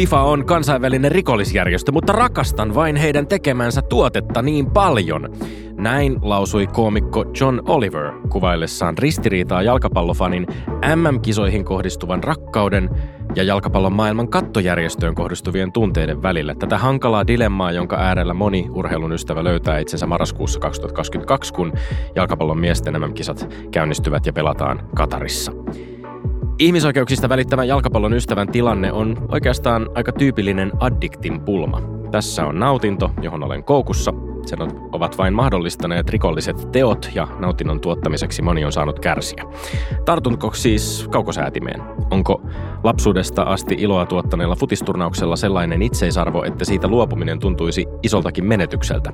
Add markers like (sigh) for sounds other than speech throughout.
FIFA on kansainvälinen rikollisjärjestö, mutta rakastan vain heidän tekemänsä tuotetta niin paljon. Näin lausui koomikko John Oliver kuvaillessaan ristiriitaa jalkapallofanin MM-kisoihin kohdistuvan rakkauden ja jalkapallon maailman kattojärjestöön kohdistuvien tunteiden välillä. Tätä hankalaa dilemmaa, jonka äärellä moni urheilun ystävä löytää itsensä marraskuussa 2022, kun jalkapallon miesten MM-kisat käynnistyvät ja pelataan Katarissa. Ihmisoikeuksista välittävän jalkapallon ystävän tilanne on oikeastaan aika tyypillinen addiktin pulma. Tässä on nautinto, johon olen koukussa. Sen ovat vain mahdollistaneet rikolliset teot ja nautinnon tuottamiseksi moni on saanut kärsiä. Tartunko siis kaukosäätimeen? Onko lapsuudesta asti iloa tuottaneella futisturnauksella sellainen itseisarvo, että siitä luopuminen tuntuisi isoltakin menetykseltä?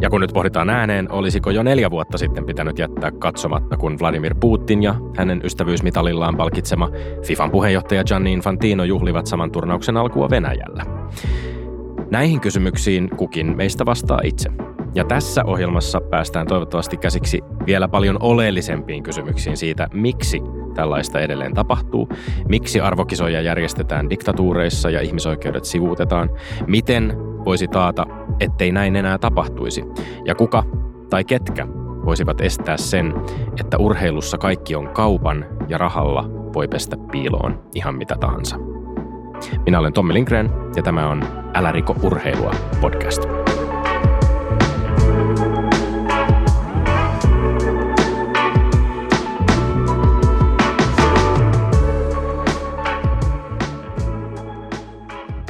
Ja kun nyt pohditaan ääneen, olisiko jo neljä vuotta sitten pitänyt jättää katsomatta, kun Vladimir Putin ja hänen ystävyysmitalillaan palkitsema FIFAn puheenjohtaja Gianni Infantino juhlivat saman turnauksen alkua Venäjällä? Näihin kysymyksiin kukin meistä vastaa itse. Ja tässä ohjelmassa päästään toivottavasti käsiksi vielä paljon oleellisempiin kysymyksiin siitä, miksi tällaista edelleen tapahtuu, miksi arvokisoja järjestetään diktatuureissa ja ihmisoikeudet sivuutetaan, miten voisi taata, ettei näin enää tapahtuisi, ja kuka tai ketkä voisivat estää sen, että urheilussa kaikki on kaupan ja rahalla voi pestä piiloon ihan mitä tahansa. Minä olen Tommi Lindgren ja tämä on Älä riko urheilua podcast.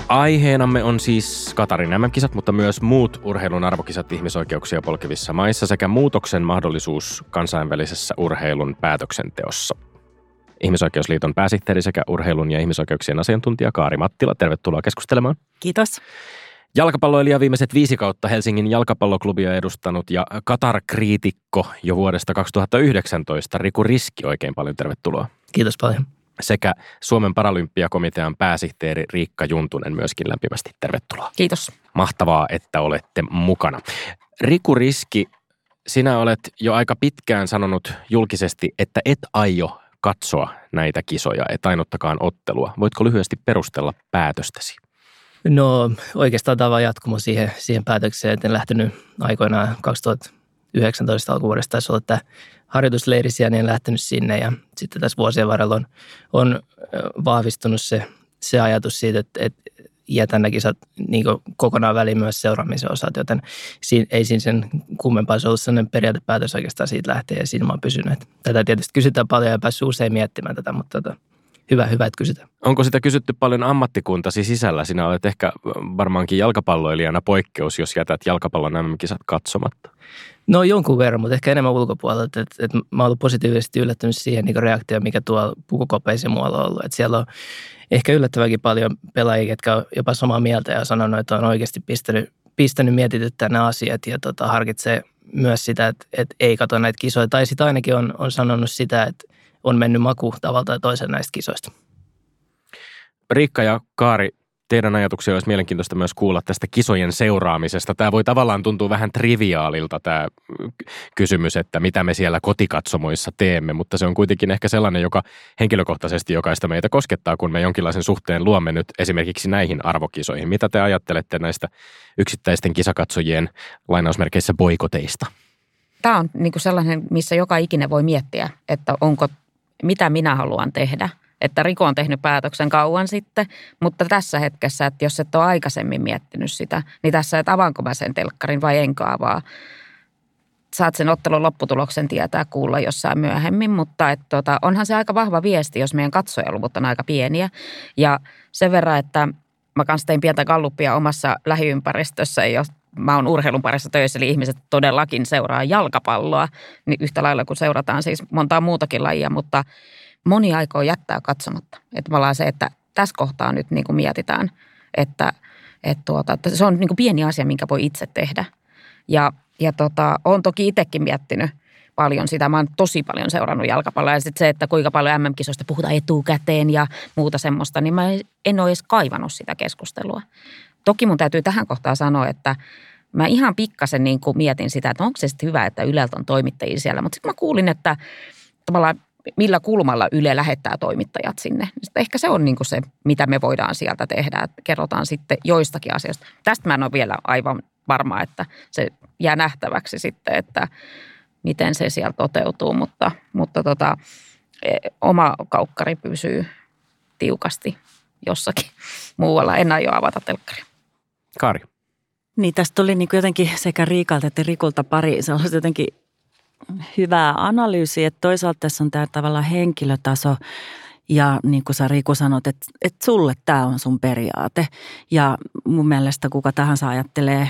Aiheenamme on siis Katarin MM-kisat, mutta myös muut urheilun arvokisat ihmisoikeuksia polkevissa maissa sekä muutoksen mahdollisuus kansainvälisessä urheilun päätöksenteossa. Ihmisoikeusliiton pääsihteeri sekä urheilun ja ihmisoikeuksien asiantuntija Kaari Mattila. Tervetuloa keskustelemaan. Kiitos. Jalkapalloilija viimeiset viisi kautta Helsingin jalkapalloklubia edustanut ja Katar-kriitikko jo vuodesta 2019. Riku Riski, oikein paljon tervetuloa. Kiitos paljon. Sekä Suomen paralympiakomitean pääsihteeri Riikka Juntunen myöskin lämpimästi tervetuloa. Kiitos. Mahtavaa, että olette mukana. Riku Riski, sinä olet jo aika pitkään sanonut julkisesti, että et aio katsoa näitä kisoja, et ainuttakaan ottelua. Voitko lyhyesti perustella päätöstäsi? No oikeastaan tämä on jatkumo siihen, siihen päätökseen, että en lähtenyt aikoinaan 2019 alkuvuodesta taisi olla harjoitusleirisiä, niin en lähtenyt sinne ja sitten tässä vuosien varrella on, on vahvistunut se, se ajatus siitä, että, että jätän ne kisat niin kokonaan väliin myös seuraamisen osat, joten siinä, ei siinä sen kummempaa se ollut sellainen periaatepäätös oikeastaan siitä lähtee ja siinä mä oon pysynyt. Tätä tietysti kysytään paljon ja päässyt usein miettimään tätä, mutta tota, hyvä, hyvä, että kysytään. Onko sitä kysytty paljon ammattikuntasi sisällä? Sinä olet ehkä varmaankin jalkapalloilijana poikkeus, jos jätät jalkapallon MM-kisat katsomatta. No jonkun verran, mutta ehkä enemmän ulkopuolelta. Että, että mä olen positiivisesti yllättynyt siihen niin reaktioon, mikä tuolla pukukopeissa muualla on ollut. Että siellä on ehkä yllättävänkin paljon pelaajia, jotka on jopa samaa mieltä ja sanonut, että on oikeasti pistänyt, pistänyt mietityttää nämä asiat ja tota, harkitsee myös sitä, että, että ei katso näitä kisoja. Tai sitten ainakin on, on sanonut sitä, että on mennyt maku tavalla tai toisen näistä kisoista. Riikka ja Kaari, teidän ajatuksia olisi mielenkiintoista myös kuulla tästä kisojen seuraamisesta. Tämä voi tavallaan tuntua vähän triviaalilta tämä kysymys, että mitä me siellä kotikatsomoissa teemme, mutta se on kuitenkin ehkä sellainen, joka henkilökohtaisesti jokaista meitä koskettaa, kun me jonkinlaisen suhteen luomme nyt esimerkiksi näihin arvokisoihin. Mitä te ajattelette näistä yksittäisten kisakatsojien lainausmerkeissä boikoteista? Tämä on niin sellainen, missä joka ikinen voi miettiä, että onko, mitä minä haluan tehdä – että Riko on tehnyt päätöksen kauan sitten, mutta tässä hetkessä, että jos et ole aikaisemmin miettinyt sitä, niin tässä, että avaanko mä sen telkkarin vai enkö avaa. Saat sen ottelun lopputuloksen tietää kuulla jossain myöhemmin, mutta että tota, onhan se aika vahva viesti, jos meidän katsojaluvut on aika pieniä. Ja sen verran, että mä kanssa tein pientä galluppia omassa lähiympäristössä, jos mä oon urheilun parissa töissä, eli ihmiset todellakin seuraa jalkapalloa, niin yhtä lailla kuin seurataan siis montaa muutakin lajia, mutta – moni aikoo jättää katsomatta. Että ollaan se, että tässä kohtaa nyt niin kuin mietitään, että, että, tuota, että se on niin kuin pieni asia, minkä voi itse tehdä. Ja, ja tota, olen toki itsekin miettinyt paljon sitä. Mä oon tosi paljon seurannut jalkapalloa ja se, että kuinka paljon MM-kisoista puhutaan etukäteen ja muuta semmoista, niin mä en ole edes kaivannut sitä keskustelua. Toki mun täytyy tähän kohtaan sanoa, että mä ihan pikkasen niin kuin mietin sitä, että onko se sitten hyvä, että Yleltä on toimittajia siellä. Mutta sitten mä kuulin, että tavallaan millä kulmalla Yle lähettää toimittajat sinne. Sitten ehkä se on niin se, mitä me voidaan sieltä tehdä, että kerrotaan sitten joistakin asioista. Tästä mä en ole vielä aivan varma, että se jää nähtäväksi sitten, että miten se siellä toteutuu, mutta, mutta tota, e, oma kaukkari pysyy tiukasti jossakin (laughs) muualla. En aio avata telkkaria. Kari. Niin tästä tuli niin jotenkin sekä Riikalta että Rikulta pari sellaista jotenkin hyvää analyysiä, että toisaalta tässä on tämä tavallaan henkilötaso ja niin kuin sä Riku sanot, että, että sulle tämä on sun periaate. Ja mun mielestä kuka tahansa ajattelee,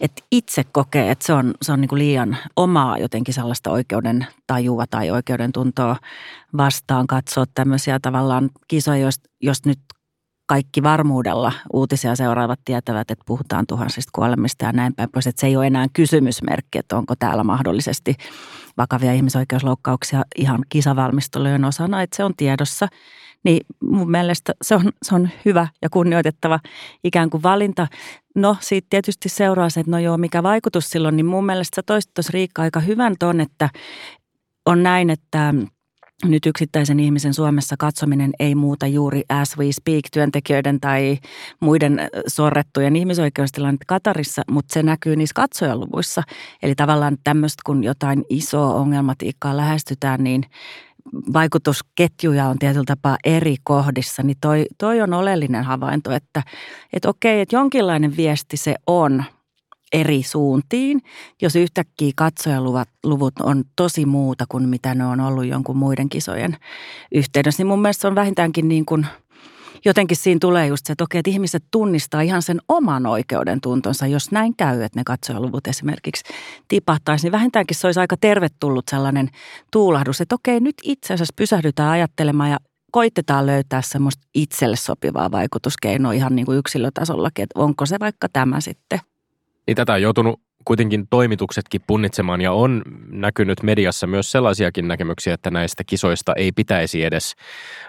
että itse kokee, että se on, se on niin kuin liian omaa jotenkin sellaista oikeuden tajua tai oikeuden tuntoa vastaan katsoa tämmöisiä tavallaan kisoja, jos, jos nyt kaikki varmuudella uutisia seuraavat tietävät, että puhutaan tuhansista kuolemista ja näin päin pois. Että se ei ole enää kysymysmerkki, että onko täällä mahdollisesti vakavia ihmisoikeusloukkauksia ihan kisavalmistelujen osana, että se on tiedossa. Niin mun mielestä se on, se on hyvä ja kunnioitettava ikään kuin valinta. No siitä tietysti seuraa se, että no joo, mikä vaikutus silloin, niin mun mielestä sä toisit tuossa Riikka aika hyvän ton, että on näin, että nyt yksittäisen ihmisen Suomessa katsominen ei muuta juuri as we speak työntekijöiden tai muiden sorrettujen ihmisoikeustilannetta Katarissa, mutta se näkyy niissä katsojaluvuissa. Eli tavallaan tämmöistä, kun jotain isoa ongelmatiikkaa lähestytään, niin vaikutusketjuja on tietyllä tapaa eri kohdissa, niin toi, toi on oleellinen havainto, että, että okei, että jonkinlainen viesti se on – eri suuntiin, jos yhtäkkiä katsojaluvut on tosi muuta kuin mitä ne on ollut jonkun muiden kisojen yhteydessä, niin mun mielestä se on vähintäänkin niin kuin jotenkin siinä tulee just se, että okei, että ihmiset tunnistaa ihan sen oman oikeuden tuntonsa, jos näin käy, että ne katsojaluvut esimerkiksi tipahtaisi, niin vähintäänkin se olisi aika tervetullut sellainen tuulahdus, että okei, nyt itse asiassa pysähdytään ajattelemaan ja koitetaan löytää semmoista itselle sopivaa vaikutuskeinoa ihan niin kuin yksilötasollakin, että onko se vaikka tämä sitten – niin tätä on joutunut kuitenkin toimituksetkin punnitsemaan ja on näkynyt mediassa myös sellaisiakin näkemyksiä, että näistä kisoista ei pitäisi edes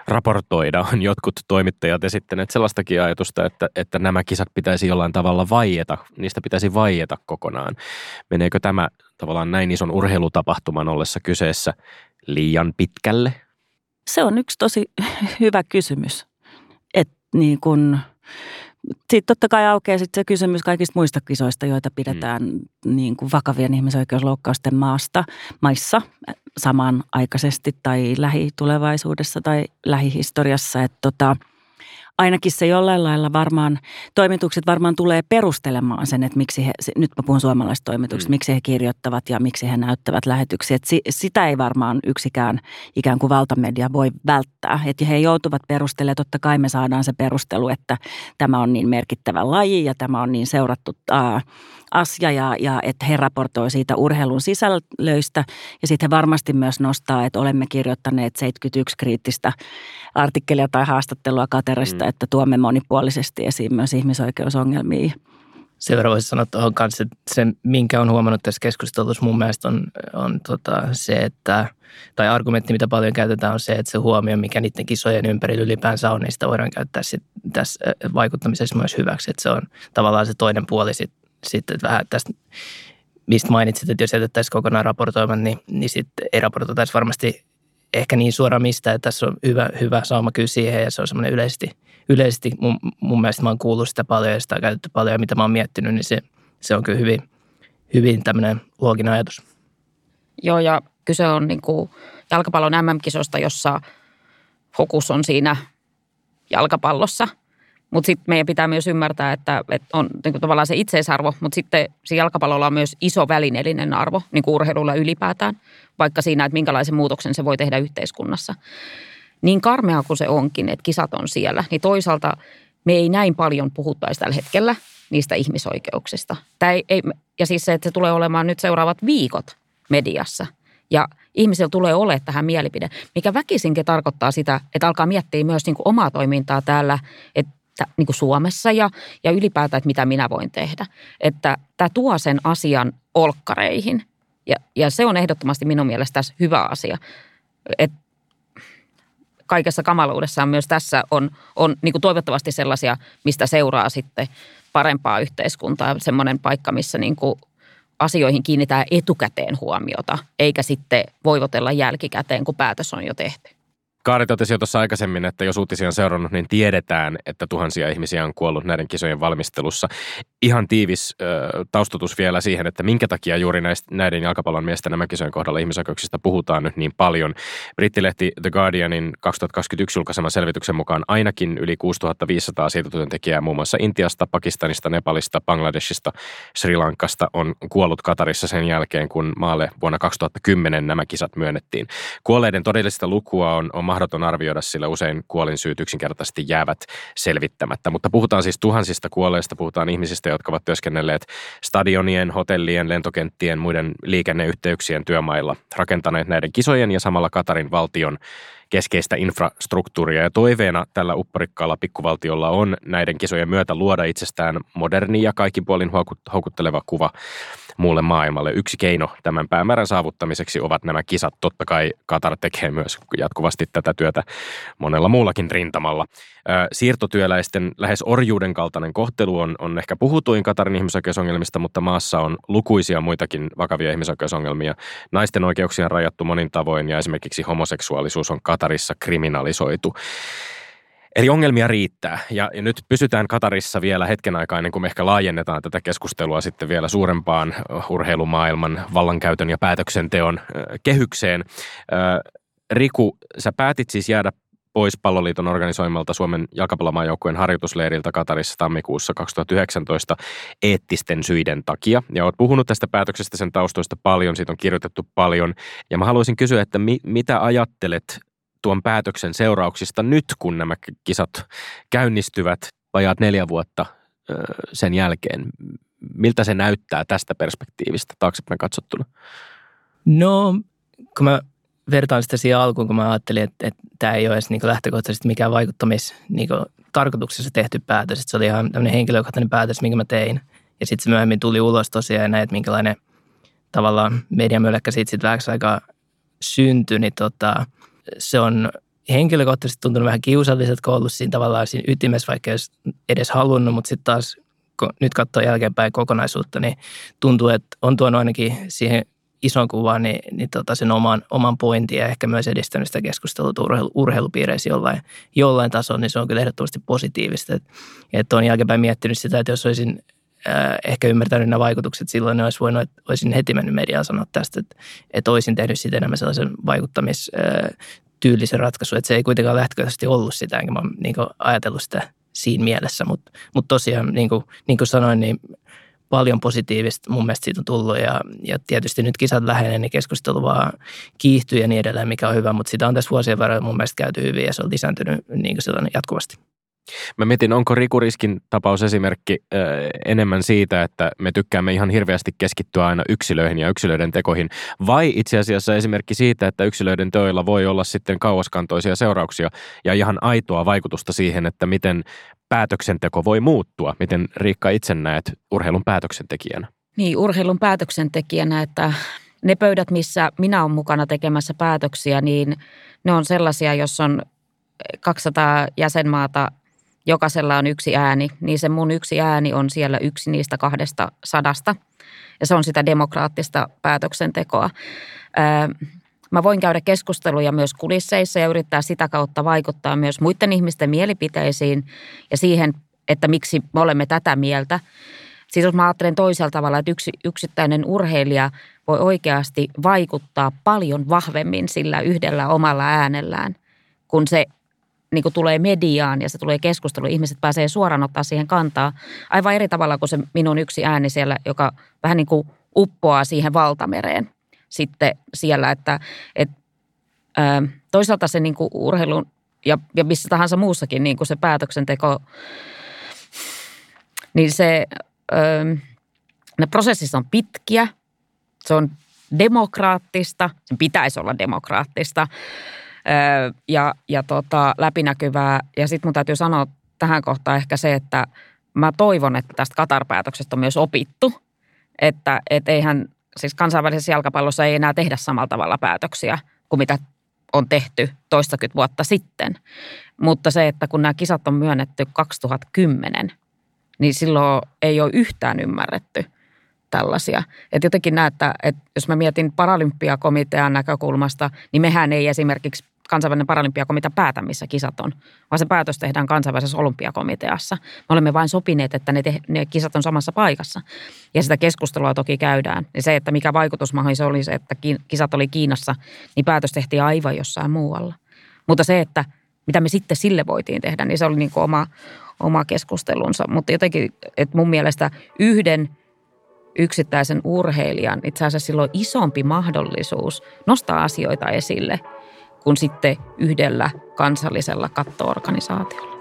raportoida. On jotkut toimittajat esittäneet sellaistakin ajatusta, että, että nämä kisat pitäisi jollain tavalla vaieta, niistä pitäisi vaieta kokonaan. Meneekö tämä tavallaan näin ison urheilutapahtuman ollessa kyseessä liian pitkälle? Se on yksi tosi (laughs) hyvä kysymys. Että niin kun sitten totta kai aukeaa sitten se kysymys kaikista muista kisoista, joita pidetään mm. niin kuin vakavien ihmisoikeusloukkausten maasta, maissa samanaikaisesti tai lähitulevaisuudessa tai lähihistoriassa. Että tota, ainakin se jollain lailla varmaan, toimitukset varmaan tulee perustelemaan sen, että miksi he, nyt mä puhun suomalaisista toimituksista, mm. miksi he kirjoittavat ja miksi he näyttävät lähetyksiä. Että si, sitä ei varmaan yksikään ikään kuin valtamedia voi välttää. Että he joutuvat perustelemaan, totta kai me saadaan se perustelu, että tämä on niin merkittävä laji ja tämä on niin seurattu ää, asia ja, ja että he raportoi siitä urheilun sisällöistä. Ja sitten he varmasti myös nostaa, että olemme kirjoittaneet 71 kriittistä artikkelia tai haastattelua Katerista, mm. että tuomme monipuolisesti esiin myös ihmisoikeusongelmia. Sen verran voisi sanoa tuohon kanssa, että se, minkä on huomannut tässä keskustelussa mun mielestä on, on tota se, että, tai argumentti, mitä paljon käytetään, on se, että se huomio, mikä niiden kisojen ympärillä ylipäänsä on, niin sitä voidaan käyttää sit tässä vaikuttamisessa myös hyväksi. Että se on tavallaan se toinen puoli sitten sitten vähän tästä, mistä mainitsit, että jos jätettäisiin kokonaan raportoimaan, niin, niin sitten ei raportoitaisi varmasti ehkä niin suoraan mistä, että tässä on hyvä, hyvä sauma kyllä siihen ja se on semmoinen yleisesti, yleisesti mun, mun mielestä mä oon kuullut sitä paljon ja sitä on käytetty paljon ja mitä mä oon miettinyt, niin se, se on kyllä hyvin, hyvin tämmöinen looginen ajatus. Joo ja kyse on niin kuin jalkapallon MM-kisosta, jossa fokus on siinä jalkapallossa – mutta sitten meidän pitää myös ymmärtää, että, että on niin kuin tavallaan se itseisarvo, mutta sitten se jalkapallolla on myös iso välineellinen arvo, niin kuin urheilulla ylipäätään, vaikka siinä, että minkälaisen muutoksen se voi tehdä yhteiskunnassa. Niin karmea kuin se onkin, että kisat on siellä, niin toisaalta me ei näin paljon puhuttaisi tällä hetkellä niistä ihmisoikeuksista. Ei, ei, ja siis se, että se tulee olemaan nyt seuraavat viikot mediassa. Ja ihmisillä tulee ole tähän mielipide, mikä väkisinkin tarkoittaa sitä, että alkaa miettiä myös niin kuin omaa toimintaa täällä, että niin kuin Suomessa ja, ja ylipäätään, että mitä minä voin tehdä. Että tämä tuo sen asian olkkareihin ja, ja se on ehdottomasti minun mielestä tässä hyvä asia. Et kaikessa kamaluudessaan myös tässä on, on niin kuin toivottavasti sellaisia, mistä seuraa sitten parempaa yhteiskuntaa. Semmoinen paikka, missä niin kuin asioihin kiinnitään etukäteen huomiota, eikä sitten voivotella jälkikäteen, kun päätös on jo tehty. Kaari totesi jo tuossa aikaisemmin, että jos uutisia on seurannut, niin tiedetään, että tuhansia ihmisiä on kuollut näiden kisojen valmistelussa. Ihan tiivis ö, taustatus vielä siihen, että minkä takia juuri näistä, näiden jalkapallon miesten nämä kisojen kohdalla ihmisoikeuksista puhutaan nyt niin paljon. Brittilehti The Guardianin 2021 julkaiseman selvityksen mukaan ainakin yli 6500 siirtotyöntekijää muun muassa Intiasta, Pakistanista, Nepalista, Bangladeshista, Sri Lankasta on kuollut Katarissa sen jälkeen, kun maalle vuonna 2010 nämä kisat myönnettiin. Kuolleiden todellista lukua on, on mahdoton arvioida, sillä usein kuolinsyyt yksinkertaisesti jäävät selvittämättä. Mutta puhutaan siis tuhansista kuolleista, puhutaan ihmisistä, jotka ovat työskennelleet stadionien, hotellien, lentokenttien, muiden liikenneyhteyksien työmailla, rakentaneet näiden kisojen ja samalla Katarin valtion keskeistä infrastruktuuria. Ja toiveena tällä upporikkaalla pikkuvaltiolla on näiden kisojen myötä luoda itsestään moderni ja kaikin puolin houkutteleva kuva muulle maailmalle. Yksi keino tämän päämäärän saavuttamiseksi ovat nämä kisat. Totta kai Katar tekee myös jatkuvasti tätä työtä monella muullakin rintamalla. Siirtotyöläisten lähes orjuuden kaltainen kohtelu on, on ehkä puhutuin Katarin ihmisoikeusongelmista, mutta maassa on lukuisia muitakin vakavia ihmisoikeusongelmia. Naisten oikeuksia on rajattu monin tavoin ja esimerkiksi homoseksuaalisuus on Katarissa kriminalisoitu. Eli ongelmia riittää. Ja, ja nyt pysytään Katarissa vielä hetken aikaa ennen kuin me ehkä laajennetaan tätä keskustelua sitten vielä suurempaan urheilumaailman vallankäytön ja päätöksenteon kehykseen. Riku, sä päätit siis jäädä pois palloliiton organisoimalta Suomen jalkapallomaajoukkueen harjoitusleiriltä Katarissa tammikuussa 2019 eettisten syiden takia. Ja oot puhunut tästä päätöksestä sen taustoista paljon, siitä on kirjoitettu paljon. Ja mä haluaisin kysyä, että mi- mitä ajattelet tuon päätöksen seurauksista nyt, kun nämä kisat käynnistyvät vajaat neljä vuotta sen jälkeen? Miltä se näyttää tästä perspektiivistä taaksepäin katsottuna? No, kun mä vertaan sitä siihen alkuun, kun mä ajattelin, että, että tämä ei ole edes niin lähtökohtaisesti mikään vaikuttamis niin tarkoituksessa tehty päätös. Että se oli ihan tämmöinen henkilökohtainen päätös, minkä mä tein. Ja sitten se myöhemmin tuli ulos tosiaan ja näin, että minkälainen tavallaan mediamölläkkä siitä sitten vähäksi aikaa syntyi, niin tota, se on henkilökohtaisesti tuntunut vähän kiusalliselta, kun ollut siinä tavallaan siinä ytimessä, vaikka ei edes halunnut, mutta sitten taas kun nyt katsoo jälkeenpäin kokonaisuutta, niin tuntuu, että on tuonut ainakin siihen ison kuvaan niin, niin tota sen oman, oman pointin ja ehkä myös edistänyt sitä keskustelua urheilu, urheilupiireissä jollain, jollain tasolla, niin se on kyllä ehdottomasti positiivista. Että, että olen jälkeenpäin miettinyt sitä, että jos olisin äh, ehkä ymmärtänyt nämä vaikutukset silloin, niin olisi voinut, että olisin heti mennyt mediaan sanoa tästä, että, että olisin tehnyt sitten enemmän sellaisen vaikuttamis, äh, tyylisen ratkaisun, että se ei kuitenkaan lähtökohtaisesti ollut sitä, enkä mä niin ajatellut sitä siinä mielessä, mutta mut tosiaan niin kuin, niin kuin sanoin, niin paljon positiivista mun mielestä siitä on tullut. Ja, ja tietysti nyt kisat lähenee, niin keskustelu vaan kiihtyy ja niin edelleen, mikä on hyvä, mutta sitä on tässä vuosien verran mun mielestä käyty hyvin ja se on lisääntynyt niin kuin jatkuvasti. Mä mietin, onko Rikuriskin tapaus esimerkki enemmän siitä, että me tykkäämme ihan hirveästi keskittyä aina yksilöihin ja yksilöiden tekoihin, vai itse asiassa esimerkki siitä, että yksilöiden teoilla voi olla sitten kauaskantoisia seurauksia ja ihan aitoa vaikutusta siihen, että miten päätöksenteko voi muuttua. Miten Riikka itse näet urheilun päätöksentekijänä? Niin, urheilun päätöksentekijänä, että ne pöydät, missä minä olen mukana tekemässä päätöksiä, niin ne on sellaisia, jos on 200 jäsenmaata jokaisella on yksi ääni, niin se mun yksi ääni on siellä yksi niistä kahdesta sadasta. Ja se on sitä demokraattista päätöksentekoa. Mä voin käydä keskusteluja myös kulisseissa ja yrittää sitä kautta vaikuttaa myös muiden ihmisten mielipiteisiin ja siihen, että miksi me olemme tätä mieltä. Siis jos mä ajattelen toisella tavalla, että yksi yksittäinen urheilija voi oikeasti vaikuttaa paljon vahvemmin sillä yhdellä omalla äänellään, kun se niin kuin tulee mediaan ja se tulee keskustelu, ihmiset pääsee suoraan ottaa siihen kantaa. Aivan eri tavalla kuin se minun yksi ääni siellä, joka vähän niin kuin uppoaa siihen valtamereen sitten siellä, että et, ää, toisaalta se niin kuin urheilun ja, ja missä tahansa muussakin niin kuin se päätöksenteko, niin se, ää, ne prosessit on pitkiä, se on demokraattista, sen pitäisi olla demokraattista ja, ja tota, läpinäkyvää. Ja sitten mun täytyy sanoa tähän kohtaan ehkä se, että mä toivon, että tästä Katar-päätöksestä on myös opittu. Että et eihän siis kansainvälisessä jalkapallossa ei enää tehdä samalla tavalla päätöksiä kuin mitä on tehty toistakymmentä vuotta sitten. Mutta se, että kun nämä kisat on myönnetty 2010, niin silloin ei ole yhtään ymmärretty, tällaisia. Että jotenkin näyttää, että jos mä mietin paralympiakomitean näkökulmasta, niin mehän ei esimerkiksi kansainvälinen paralympiakomitea päätä, missä kisat on, vaan se päätös tehdään kansainvälisessä olympiakomiteassa. Me olemme vain sopineet, että ne, te, ne kisat on samassa paikassa. Ja sitä keskustelua toki käydään. Ja se, että mikä vaikutusmahdollisuus oli se, että kisat oli Kiinassa, niin päätös tehtiin aivan jossain muualla. Mutta se, että mitä me sitten sille voitiin tehdä, niin se oli niin kuin oma, oma keskustelunsa. Mutta jotenkin, että mun mielestä yhden yksittäisen urheilijan itse asiassa silloin isompi mahdollisuus nostaa asioita esille – kuin sitten yhdellä kansallisella kattoorganisaatiolla.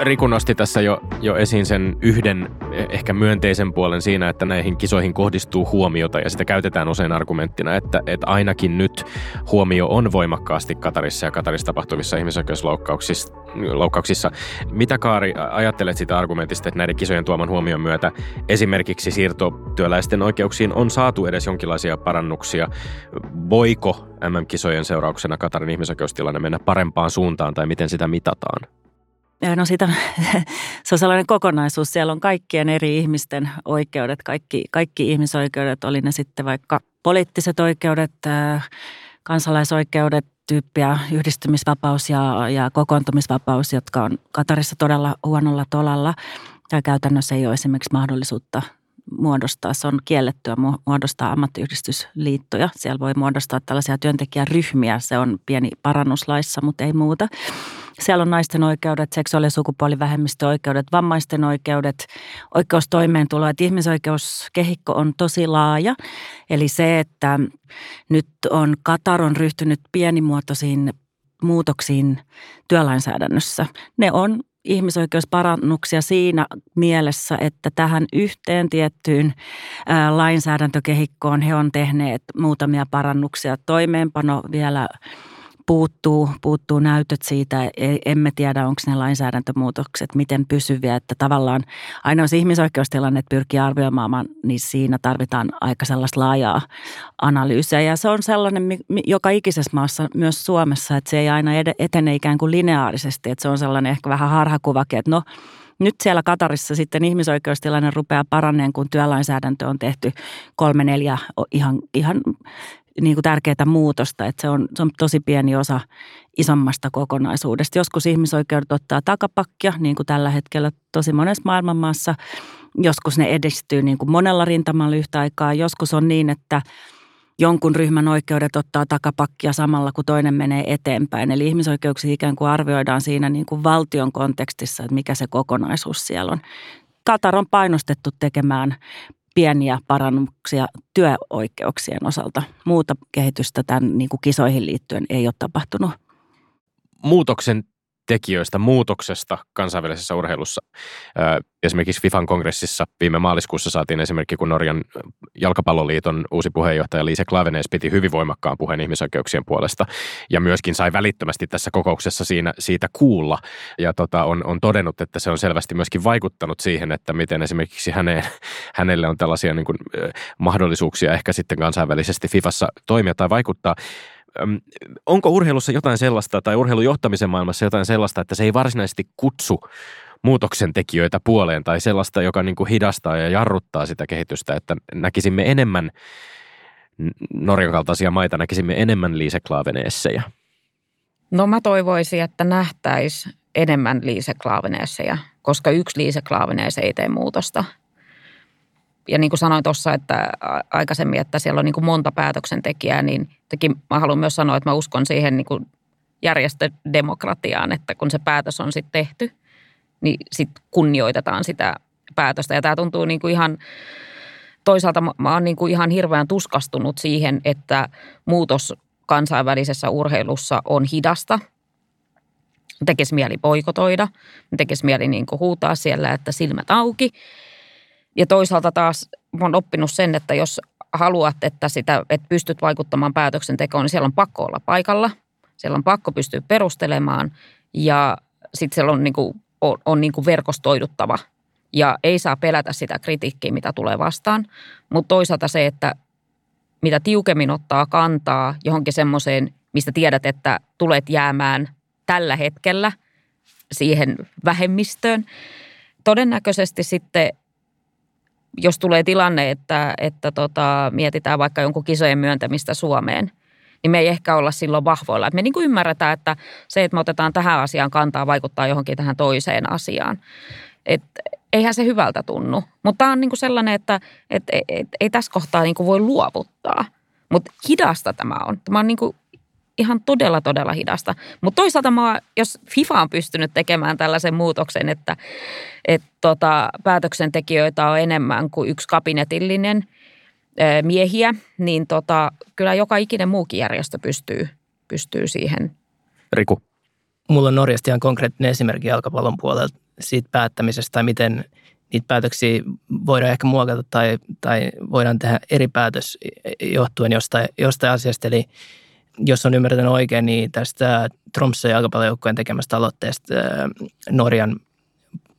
Riku nosti tässä jo, jo esiin sen yhden ehkä myönteisen puolen siinä, että näihin kisoihin kohdistuu huomiota ja sitä käytetään usein argumenttina, että, että ainakin nyt huomio on voimakkaasti Katarissa ja Katarissa tapahtuvissa ihmisoikeusloukkauksissa. Mitä Kaari ajattelet sitä argumentista, että näiden kisojen tuoman huomion myötä esimerkiksi siirtotyöläisten oikeuksiin on saatu edes jonkinlaisia parannuksia? Voiko MM-kisojen seurauksena Katarin ihmisoikeustilanne mennä parempaan suuntaan tai miten sitä mitataan? No sitä, (laughs) se on sellainen kokonaisuus. Siellä on kaikkien eri ihmisten oikeudet, kaikki, kaikki ihmisoikeudet, oli ne sitten vaikka poliittiset oikeudet, kansalaisoikeudet, tyyppiä, yhdistymisvapaus ja, ja kokoontumisvapaus, jotka on Katarissa todella huonolla tolalla. Tai käytännössä ei ole esimerkiksi mahdollisuutta muodostaa, se on kiellettyä muodostaa ammattiyhdistysliittoja. Siellä voi muodostaa tällaisia työntekijäryhmiä, se on pieni parannuslaissa, mutta ei muuta. Siellä on naisten oikeudet, seksuaali- ja sukupuolivähemmistöoikeudet, vammaisten oikeudet, oikeus toimeentuloa. Että ihmisoikeuskehikko on tosi laaja. Eli se, että nyt on Katar on ryhtynyt pienimuotoisiin muutoksiin työlainsäädännössä. Ne on ihmisoikeusparannuksia siinä mielessä, että tähän yhteen tiettyyn lainsäädäntökehikkoon he on tehneet muutamia parannuksia. Toimeenpano vielä puuttuu, puuttuu näytöt siitä, e, emme tiedä onko ne lainsäädäntömuutokset miten pysyviä, että tavallaan aina jos ihmisoikeustilanne pyrkii arvioimaan, niin siinä tarvitaan aika sellaista laajaa analyysiä. Ja se on sellainen joka ikisessä maassa, myös Suomessa, että se ei aina etene ikään kuin lineaarisesti, että se on sellainen ehkä vähän harhakuvakin, että no nyt siellä Katarissa sitten ihmisoikeustilanne rupeaa paranneen, kun työlainsäädäntö on tehty kolme, neljä ihan, ihan niin kuin tärkeää muutosta, että se on, se on tosi pieni osa isommasta kokonaisuudesta. Joskus ihmisoikeudet ottaa takapakkia, niin kuin tällä hetkellä tosi monessa maailmanmaassa. Joskus ne edistyy niin kuin monella rintamalla yhtä aikaa. Joskus on niin, että jonkun ryhmän oikeudet ottaa takapakkia samalla, kun toinen menee eteenpäin. Eli ihmisoikeuksia ikään kuin arvioidaan siinä niin kuin valtion kontekstissa, että mikä se kokonaisuus siellä on. Katar on painostettu tekemään pieniä parannuksia työoikeuksien osalta. Muuta kehitystä tämän niin kuin kisoihin liittyen ei ole tapahtunut. Muutoksen tekijöistä, muutoksesta kansainvälisessä urheilussa. Esimerkiksi FIFAn kongressissa viime maaliskuussa saatiin esimerkki, kun Norjan jalkapalloliiton uusi puheenjohtaja Liise Klavenees piti hyvin voimakkaan puheen ihmisoikeuksien puolesta. Ja myöskin sai välittömästi tässä kokouksessa siinä, siitä kuulla. Ja tota, on, on todennut, että se on selvästi myöskin vaikuttanut siihen, että miten esimerkiksi häneen, hänelle on tällaisia niin kuin, mahdollisuuksia ehkä sitten kansainvälisesti FIFassa toimia tai vaikuttaa onko urheilussa jotain sellaista tai urheilujohtamisen maailmassa jotain sellaista, että se ei varsinaisesti kutsu muutoksen tekijöitä puoleen tai sellaista, joka niin kuin hidastaa ja jarruttaa sitä kehitystä, että näkisimme enemmän Norjan kaltaisia maita, näkisimme enemmän Liise Klaaveneessejä? No mä toivoisin, että nähtäisi enemmän Liise Klaaveneessejä, koska yksi Liise Klaavenees ei tee muutosta – ja niin kuin sanoin tuossa, että aikaisemmin, että siellä on niin kuin monta päätöksentekijää, niin tekin mä haluan myös sanoa, että mä uskon siihen niin kuin järjestödemokratiaan, että kun se päätös on sitten tehty, niin sitten kunnioitetaan sitä päätöstä. Ja tämä tuntuu niin kuin ihan, toisaalta mä oon niin kuin ihan hirveän tuskastunut siihen, että muutos kansainvälisessä urheilussa on hidasta. Tekisi mieli poikotoida, tekisi mieli niin kuin huutaa siellä, että silmät auki – ja toisaalta taas olen oppinut sen, että jos haluat, että, sitä, että pystyt vaikuttamaan päätöksentekoon, niin siellä on pakko olla paikalla. Siellä on pakko pystyä perustelemaan ja sitten siellä on, niin kuin, on, on niin kuin verkostoiduttava. ja ei saa pelätä sitä kritiikkiä, mitä tulee vastaan. Mutta toisaalta se, että mitä tiukemmin ottaa kantaa johonkin semmoiseen, mistä tiedät, että tulet jäämään tällä hetkellä siihen vähemmistöön. Todennäköisesti sitten, jos tulee tilanne, että, että tota, mietitään vaikka jonkun kisojen myöntämistä Suomeen – niin me ei ehkä olla silloin vahvoilla. Et me niin kuin ymmärretään, että se, että me otetaan tähän asiaan kantaa, vaikuttaa johonkin tähän toiseen asiaan. Et eihän se hyvältä tunnu. Mutta tämä on niin kuin sellainen, että et, et, et, ei tässä kohtaa niin kuin voi luovuttaa. Mutta hidasta tämä on. Tämä on niin kuin ihan todella, todella hidasta. Mutta toisaalta mä, jos FIFA on pystynyt tekemään tällaisen muutoksen, että et tota, päätöksentekijöitä on enemmän kuin yksi kabinetillinen – miehiä, niin tota, kyllä joka ikinen muukin järjestö pystyy, pystyy siihen. Riku. Mulla on Norjasta ihan konkreettinen esimerkki jalkapallon puolelta siitä päättämisestä tai miten niitä päätöksiä voidaan ehkä muokata tai, tai voidaan tehdä eri päätös johtuen jostain, jostain asiasta. Eli jos on ymmärtänyt oikein, niin tästä Tromsø jalkapallojoukkueen tekemästä aloitteesta Norjan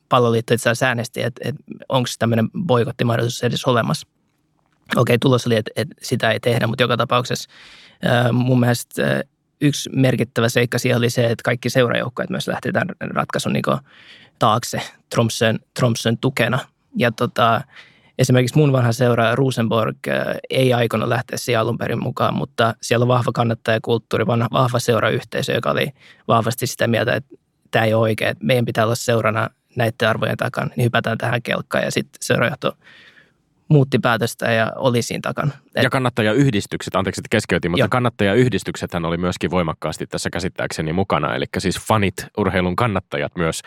palloliitto itse asiassa äänesti, että, että onko tämmöinen boikottimahdollisuus edes olemassa okei, tulos oli, että, että sitä ei tehdä, mutta joka tapauksessa mun mielestä yksi merkittävä seikka siihen oli se, että kaikki seurajoukkueet myös lähti tämän ratkaisun niin taakse Tromsön, Tromsön tukena. Ja tota, esimerkiksi mun vanha seura Rosenborg ei aikonut lähteä siihen alun perin mukaan, mutta siellä on vahva kannattajakulttuuri, vahva seurayhteisö, joka oli vahvasti sitä mieltä, että tämä ei ole oikein, meidän pitää olla seurana näiden arvojen takana, niin hypätään tähän kelkkaan ja sitten seurajohto muutti päätöstä ja oli siinä takana. Ja kannattajayhdistykset, anteeksi, että keskeytin, mutta Joo. kannattajayhdistyksethän oli myöskin voimakkaasti tässä käsittääkseni mukana. Eli siis fanit, urheilun kannattajat myös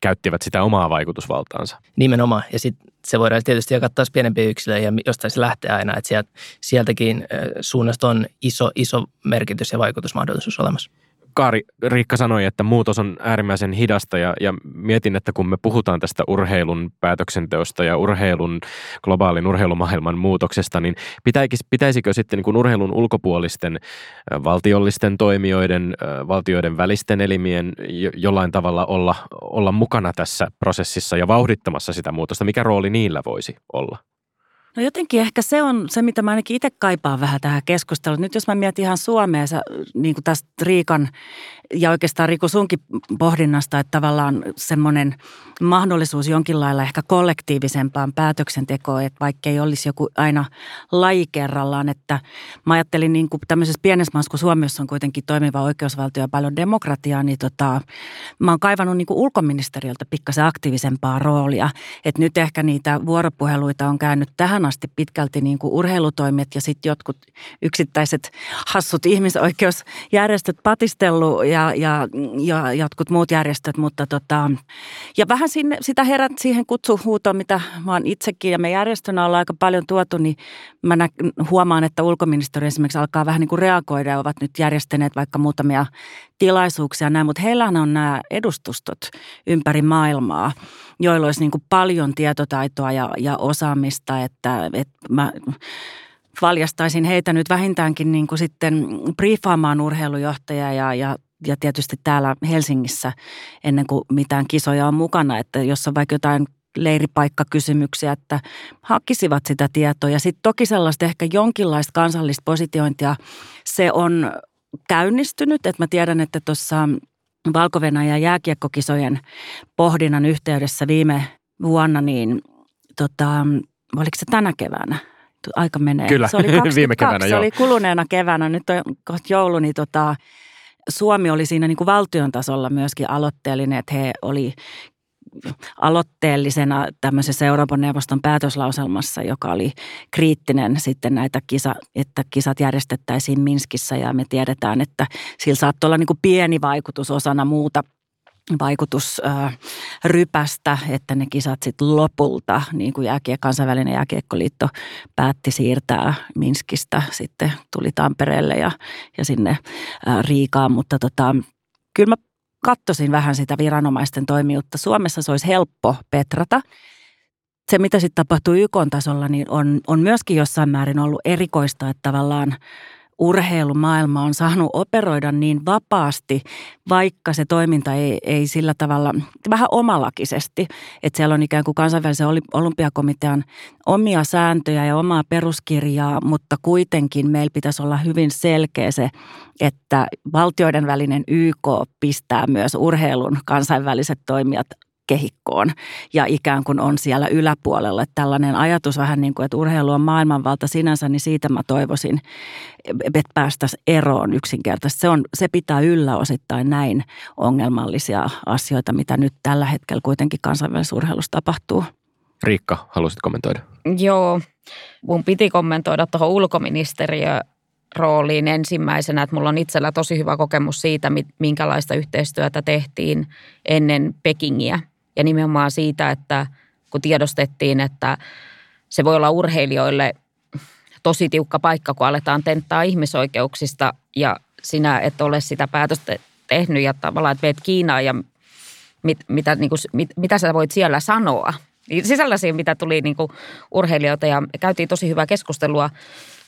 käyttivät sitä omaa vaikutusvaltaansa. Nimenomaan. Ja sitten se voidaan tietysti jakaa taas pienempiä yksilöjä ja jostain se lähtee aina. Että sieltä, sieltäkin suunnasta on iso, iso merkitys ja vaikutusmahdollisuus olemassa. Kaari, Riikka sanoi, että muutos on äärimmäisen hidasta ja, ja mietin, että kun me puhutaan tästä urheilun päätöksenteosta ja urheilun, globaalin urheilumaailman muutoksesta, niin pitäisikö, pitäisikö sitten niin kuin urheilun ulkopuolisten valtiollisten toimijoiden, valtioiden välisten elimien jollain tavalla olla, olla mukana tässä prosessissa ja vauhdittamassa sitä muutosta? Mikä rooli niillä voisi olla? No jotenkin ehkä se on se, mitä mä ainakin itse kaipaan vähän tähän keskusteluun. Nyt jos mä mietin ihan Suomea, niin kuin tästä Riikan ja oikeastaan Riku sunkin pohdinnasta, että tavallaan semmoinen mahdollisuus jonkin lailla ehkä kollektiivisempaan päätöksentekoon, että vaikka ei olisi joku aina laji kerrallaan, että mä ajattelin niin kuin tämmöisessä pienessä maassa, kun Suomessa on kuitenkin toimiva oikeusvaltio ja paljon demokratiaa, niin tota, mä oon kaivannut niin kuin ulkoministeriöltä pikkasen aktiivisempaa roolia, että nyt ehkä niitä vuoropuheluita on käynyt tähän asti pitkälti niin kuin urheilutoimet ja sitten jotkut yksittäiset hassut ihmisoikeusjärjestöt patistellut ja ja, ja jotkut muut järjestöt, mutta tota, ja vähän sinne, sitä herät siihen kutsuhuutoon, mitä mä oon itsekin ja me järjestönä ollaan aika paljon tuotu, niin mä nä, huomaan, että ulkoministeriö esimerkiksi alkaa vähän niin kuin reagoida ja ovat nyt järjestäneet vaikka muutamia tilaisuuksia näin, mutta heillähän on nämä edustustot ympäri maailmaa, joilla olisi niin kuin paljon tietotaitoa ja, ja osaamista, että, että mä valjastaisin heitä nyt vähintäänkin niin kuin sitten briefaamaan urheilujohtajaa ja, ja ja tietysti täällä Helsingissä ennen kuin mitään kisoja on mukana, että jos on vaikka jotain leiripaikkakysymyksiä, että hakisivat sitä tietoa. Ja sitten toki sellaista ehkä jonkinlaista kansallista positiointia, se on käynnistynyt. Että mä tiedän, että tuossa valko jääkiekkokisojen pohdinnan yhteydessä viime vuonna, niin tota, oliko se tänä keväänä? Aika menee. Kyllä, se oli (laughs) viime keväänä, Se oli kuluneena keväänä, nyt on kohta joulu, niin tota, Suomi oli siinä niin kuin valtion tasolla myöskin aloitteellinen, että he oli aloitteellisena tämmöisessä Euroopan neuvoston päätöslauselmassa, joka oli kriittinen sitten näitä kisa, että kisat järjestettäisiin Minskissä. Ja me tiedetään, että sillä saattoi olla niin kuin pieni vaikutus osana muuta vaikutusrypästä, että ne kisat sitten lopulta, niin kuin jääkie, kansainvälinen jääkiekkoliitto päätti siirtää Minskistä, sitten tuli Tampereelle ja, ja sinne Riikaan, mutta tota, kyllä mä katsoisin vähän sitä viranomaisten toimijuutta. Suomessa se olisi helppo petrata. Se, mitä sitten tapahtuu YK-tasolla, niin on, on myöskin jossain määrin ollut erikoista, että tavallaan urheilumaailma on saanut operoida niin vapaasti, vaikka se toiminta ei, ei sillä tavalla, vähän omalakisesti. Että siellä on ikään kuin kansainvälisen olympiakomitean omia sääntöjä ja omaa peruskirjaa, mutta kuitenkin meillä pitäisi olla hyvin selkeä se, että valtioiden välinen YK pistää myös urheilun kansainväliset toimijat kehikkoon ja ikään kuin on siellä yläpuolella. Että tällainen ajatus vähän niin kuin, että urheilu on maailmanvalta sinänsä, niin siitä mä toivoisin, että päästäisiin eroon yksinkertaisesti. Se, on, se pitää yllä osittain näin ongelmallisia asioita, mitä nyt tällä hetkellä kuitenkin kansainvälisessä urheilussa tapahtuu. Riikka, haluaisit kommentoida? Joo, mun piti kommentoida tuohon ulkoministeriö rooliin ensimmäisenä, että mulla on itsellä tosi hyvä kokemus siitä, minkälaista yhteistyötä tehtiin ennen Pekingiä – ja nimenomaan siitä, että kun tiedostettiin, että se voi olla urheilijoille tosi tiukka paikka, kun aletaan tenttaa ihmisoikeuksista ja sinä et ole sitä päätöstä tehnyt ja tavallaan, että meet Kiinaan ja mit, mitä, niin kuin, mit, mitä sä voit siellä sanoa. Sisällä mitä tuli niin kuin urheilijoita ja käytiin tosi hyvää keskustelua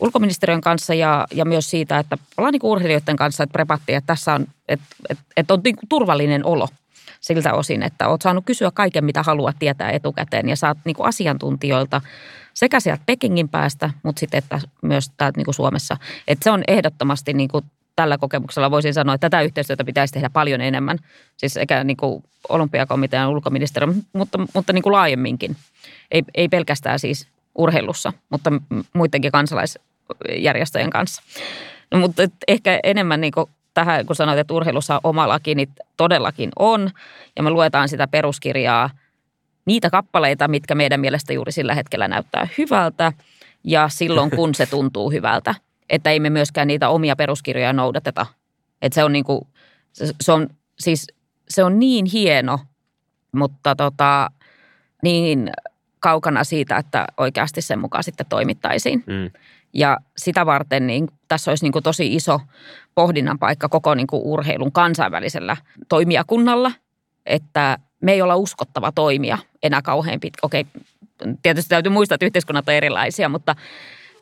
ulkoministeriön kanssa ja, ja myös siitä, että ollaan niin urheilijoiden kanssa, että prepattiin, että tässä on, että, että, että on niin turvallinen olo – siltä osin, että olet saanut kysyä kaiken, mitä haluat tietää etukäteen ja saat niin kuin asiantuntijoilta sekä sieltä Pekingin päästä, mutta sitten että myös täältä niin kuin Suomessa. Että se on ehdottomasti niin kuin tällä kokemuksella voisin sanoa, että tätä yhteistyötä pitäisi tehdä paljon enemmän. Siis sekä niin kuin olympiakomitean ulkoministeriö, mutta, mutta niin kuin laajemminkin. Ei, ei pelkästään siis urheilussa, mutta muidenkin kansalaisjärjestöjen kanssa. No, mutta ehkä enemmän niin kuin tähän, kun sanoit, että urheilussa on oma laki, niin todellakin on. Ja me luetaan sitä peruskirjaa, niitä kappaleita, mitkä meidän mielestä juuri sillä hetkellä näyttää hyvältä ja silloin, kun se tuntuu hyvältä. Että ei me myöskään niitä omia peruskirjoja noudateta. Että se on niin kuin, se on siis, se on niin hieno, mutta tota, niin kaukana siitä, että oikeasti sen mukaan sitten toimittaisiin. Mm. Ja sitä varten niin tässä olisi niin kuin tosi iso pohdinnan paikka koko niin kuin urheilun kansainvälisellä toimijakunnalla, että me ei olla uskottava toimija enää kauhean pitkä. Okei, tietysti täytyy muistaa, että yhteiskunnat on erilaisia, mutta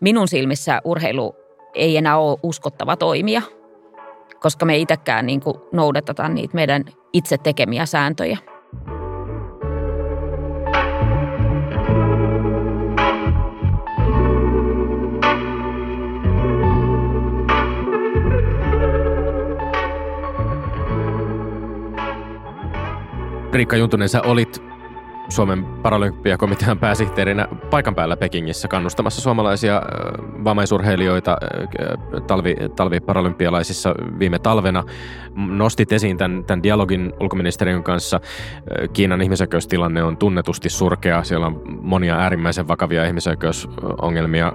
minun silmissä urheilu ei enää ole uskottava toimija, koska me itsekään niin kuin noudatetaan niitä meidän itse tekemiä sääntöjä. Riikka Juntunen, sä olit Suomen paralympiakomitean pääsihteerinä paikan päällä Pekingissä kannustamassa suomalaisia vammaisurheilijoita talvi, talviparalympialaisissa viime talvena. Nostit esiin tämän, tämän dialogin ulkoministeriön kanssa. Kiinan ihmisoikeustilanne on tunnetusti surkea. Siellä on monia äärimmäisen vakavia ihmisoikeusongelmia.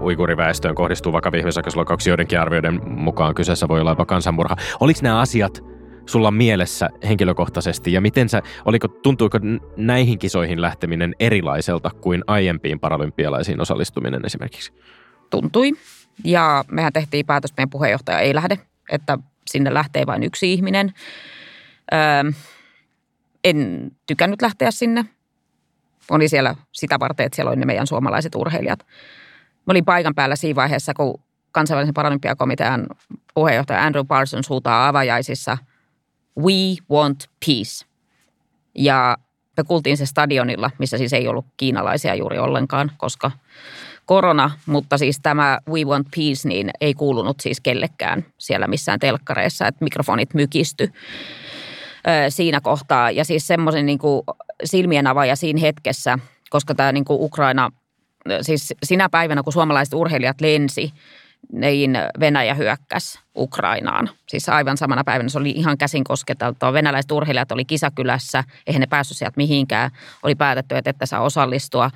Uiguriväestöön kohdistuu vakavia ihmisoikeusloukkauksia joidenkin arvioiden mukaan. Kyseessä voi olla jopa kansanmurha. Oliko nämä asiat – sulla mielessä henkilökohtaisesti ja miten sä, oliko, tuntuiko näihin kisoihin lähteminen erilaiselta kuin aiempiin paralympialaisiin osallistuminen esimerkiksi? Tuntui ja mehän tehtiin päätös, meidän puheenjohtaja ei lähde, että sinne lähtee vain yksi ihminen. Öö, en tykännyt lähteä sinne. Oli siellä sitä varten, että siellä oli ne meidän suomalaiset urheilijat. Mä olin paikan päällä siinä vaiheessa, kun kansainvälisen paralympiakomitean puheenjohtaja Andrew Parsons huutaa avajaisissa – We want peace. Ja me kuultiin se stadionilla, missä siis ei ollut kiinalaisia juuri ollenkaan, koska korona, mutta siis tämä We Want Peace niin ei kuulunut siis kellekään siellä missään telkkareissa, että mikrofonit mykisty siinä kohtaa. Ja siis semmoisen niin silmien avaaja siinä hetkessä, koska tämä niin Ukraina, siis sinä päivänä kun suomalaiset urheilijat lensi, niin Venäjä hyökkäsi Ukrainaan. Siis aivan samana päivänä se oli ihan käsin kosketeltua. Venäläiset urheilijat oli kisakylässä, eihän ne päässyt sieltä mihinkään. Oli päätetty, että ette saa osallistua.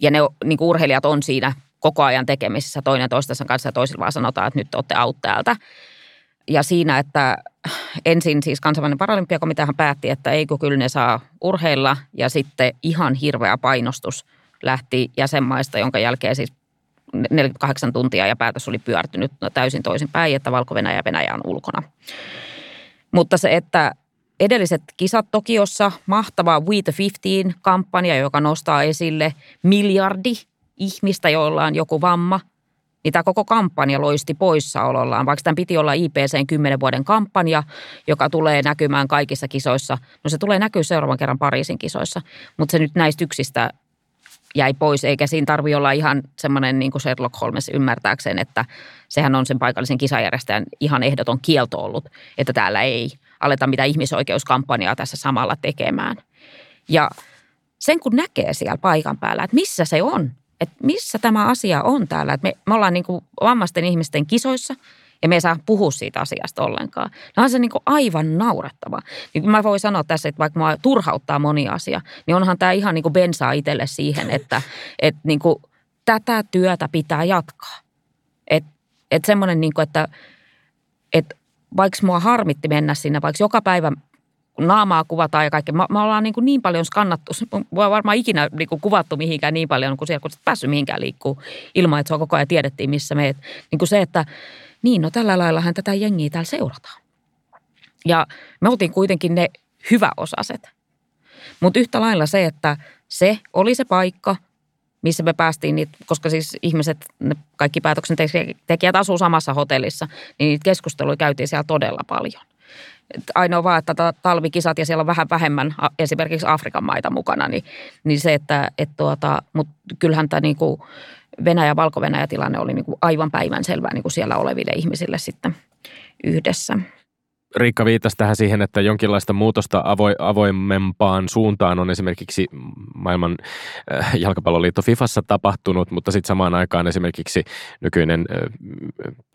Ja ne niin urheilijat on siinä koko ajan tekemisissä toinen toistensa kanssa ja toisilla vaan sanotaan, että nyt olette out täältä. Ja siinä, että ensin siis kansainvälinen paralympiakomiteahan päätti, että eikö kyllä ne saa urheilla ja sitten ihan hirveä painostus lähti jäsenmaista, jonka jälkeen siis 48 tuntia ja päätös oli pyörtynyt täysin toisinpäin, että Valko-Venäjä ja Venäjä on ulkona. Mutta se, että edelliset kisat Tokiossa, mahtava We the 15-kampanja, joka nostaa esille miljardi ihmistä, joilla on joku vamma, niin tämä koko kampanja loisti poissaolollaan. Vaikka tämän piti olla IPCn 10 vuoden kampanja, joka tulee näkymään kaikissa kisoissa. No se tulee näkyä seuraavan kerran Pariisin kisoissa, mutta se nyt näistä yksistä jäi pois, eikä siinä tarvi olla ihan semmoinen niin kuin Sherlock Holmes ymmärtääkseen, että sehän on sen paikallisen kisajärjestäjän ihan ehdoton kielto ollut, että täällä ei aleta mitään ihmisoikeuskampanjaa tässä samalla tekemään. Ja sen kun näkee siellä paikan päällä, että missä se on, että missä tämä asia on täällä. Että me, me ollaan niin kuin vammaisten ihmisten kisoissa ja me ei saa puhua siitä asiasta ollenkaan. No on se niin kuin aivan naurettava. Niin mä voin sanoa tässä, että vaikka mua turhauttaa moni asia, niin onhan tämä ihan niin kuin bensaa itselle siihen, että, (laughs) että niin kuin tätä työtä pitää jatkaa. Että et semmoinen, niin kuin, että, että vaikka mua harmitti mennä sinne, vaikka joka päivä naamaa kuvataan ja kaikkea. Me, me ollaan niin, kuin niin paljon skannattu, voi varmaan ikinä niin kuin kuvattu mihinkään niin paljon, kun siellä kun päässyt mihinkään liikkuu ilman, että se on koko ajan tiedettiin, missä meet. Niin kuin se, että niin, no tällä laillahan tätä jengiä täällä seurataan. Ja me oltiin kuitenkin ne hyväosaset. Mutta yhtä lailla se, että se oli se paikka, missä me päästiin, niitä, koska siis ihmiset, ne kaikki päätöksentekijät asuu samassa hotellissa, niin niitä keskusteluja käytiin siellä todella paljon. Ainoa vaan, että talvikisat ja siellä on vähän vähemmän esimerkiksi Afrikan maita mukana, niin, niin se, että et tuota, mutta kyllähän tämä niin kuin Venäjä, Valko-Venäjä tilanne oli niin kuin aivan päivän selvää niin kuin siellä oleville ihmisille sitten yhdessä. Riikka viittasi tähän siihen, että jonkinlaista muutosta avo, avoimempaan suuntaan on esimerkiksi maailman äh, jalkapalloliitto Fifassa tapahtunut, mutta sitten samaan aikaan esimerkiksi nykyinen äh,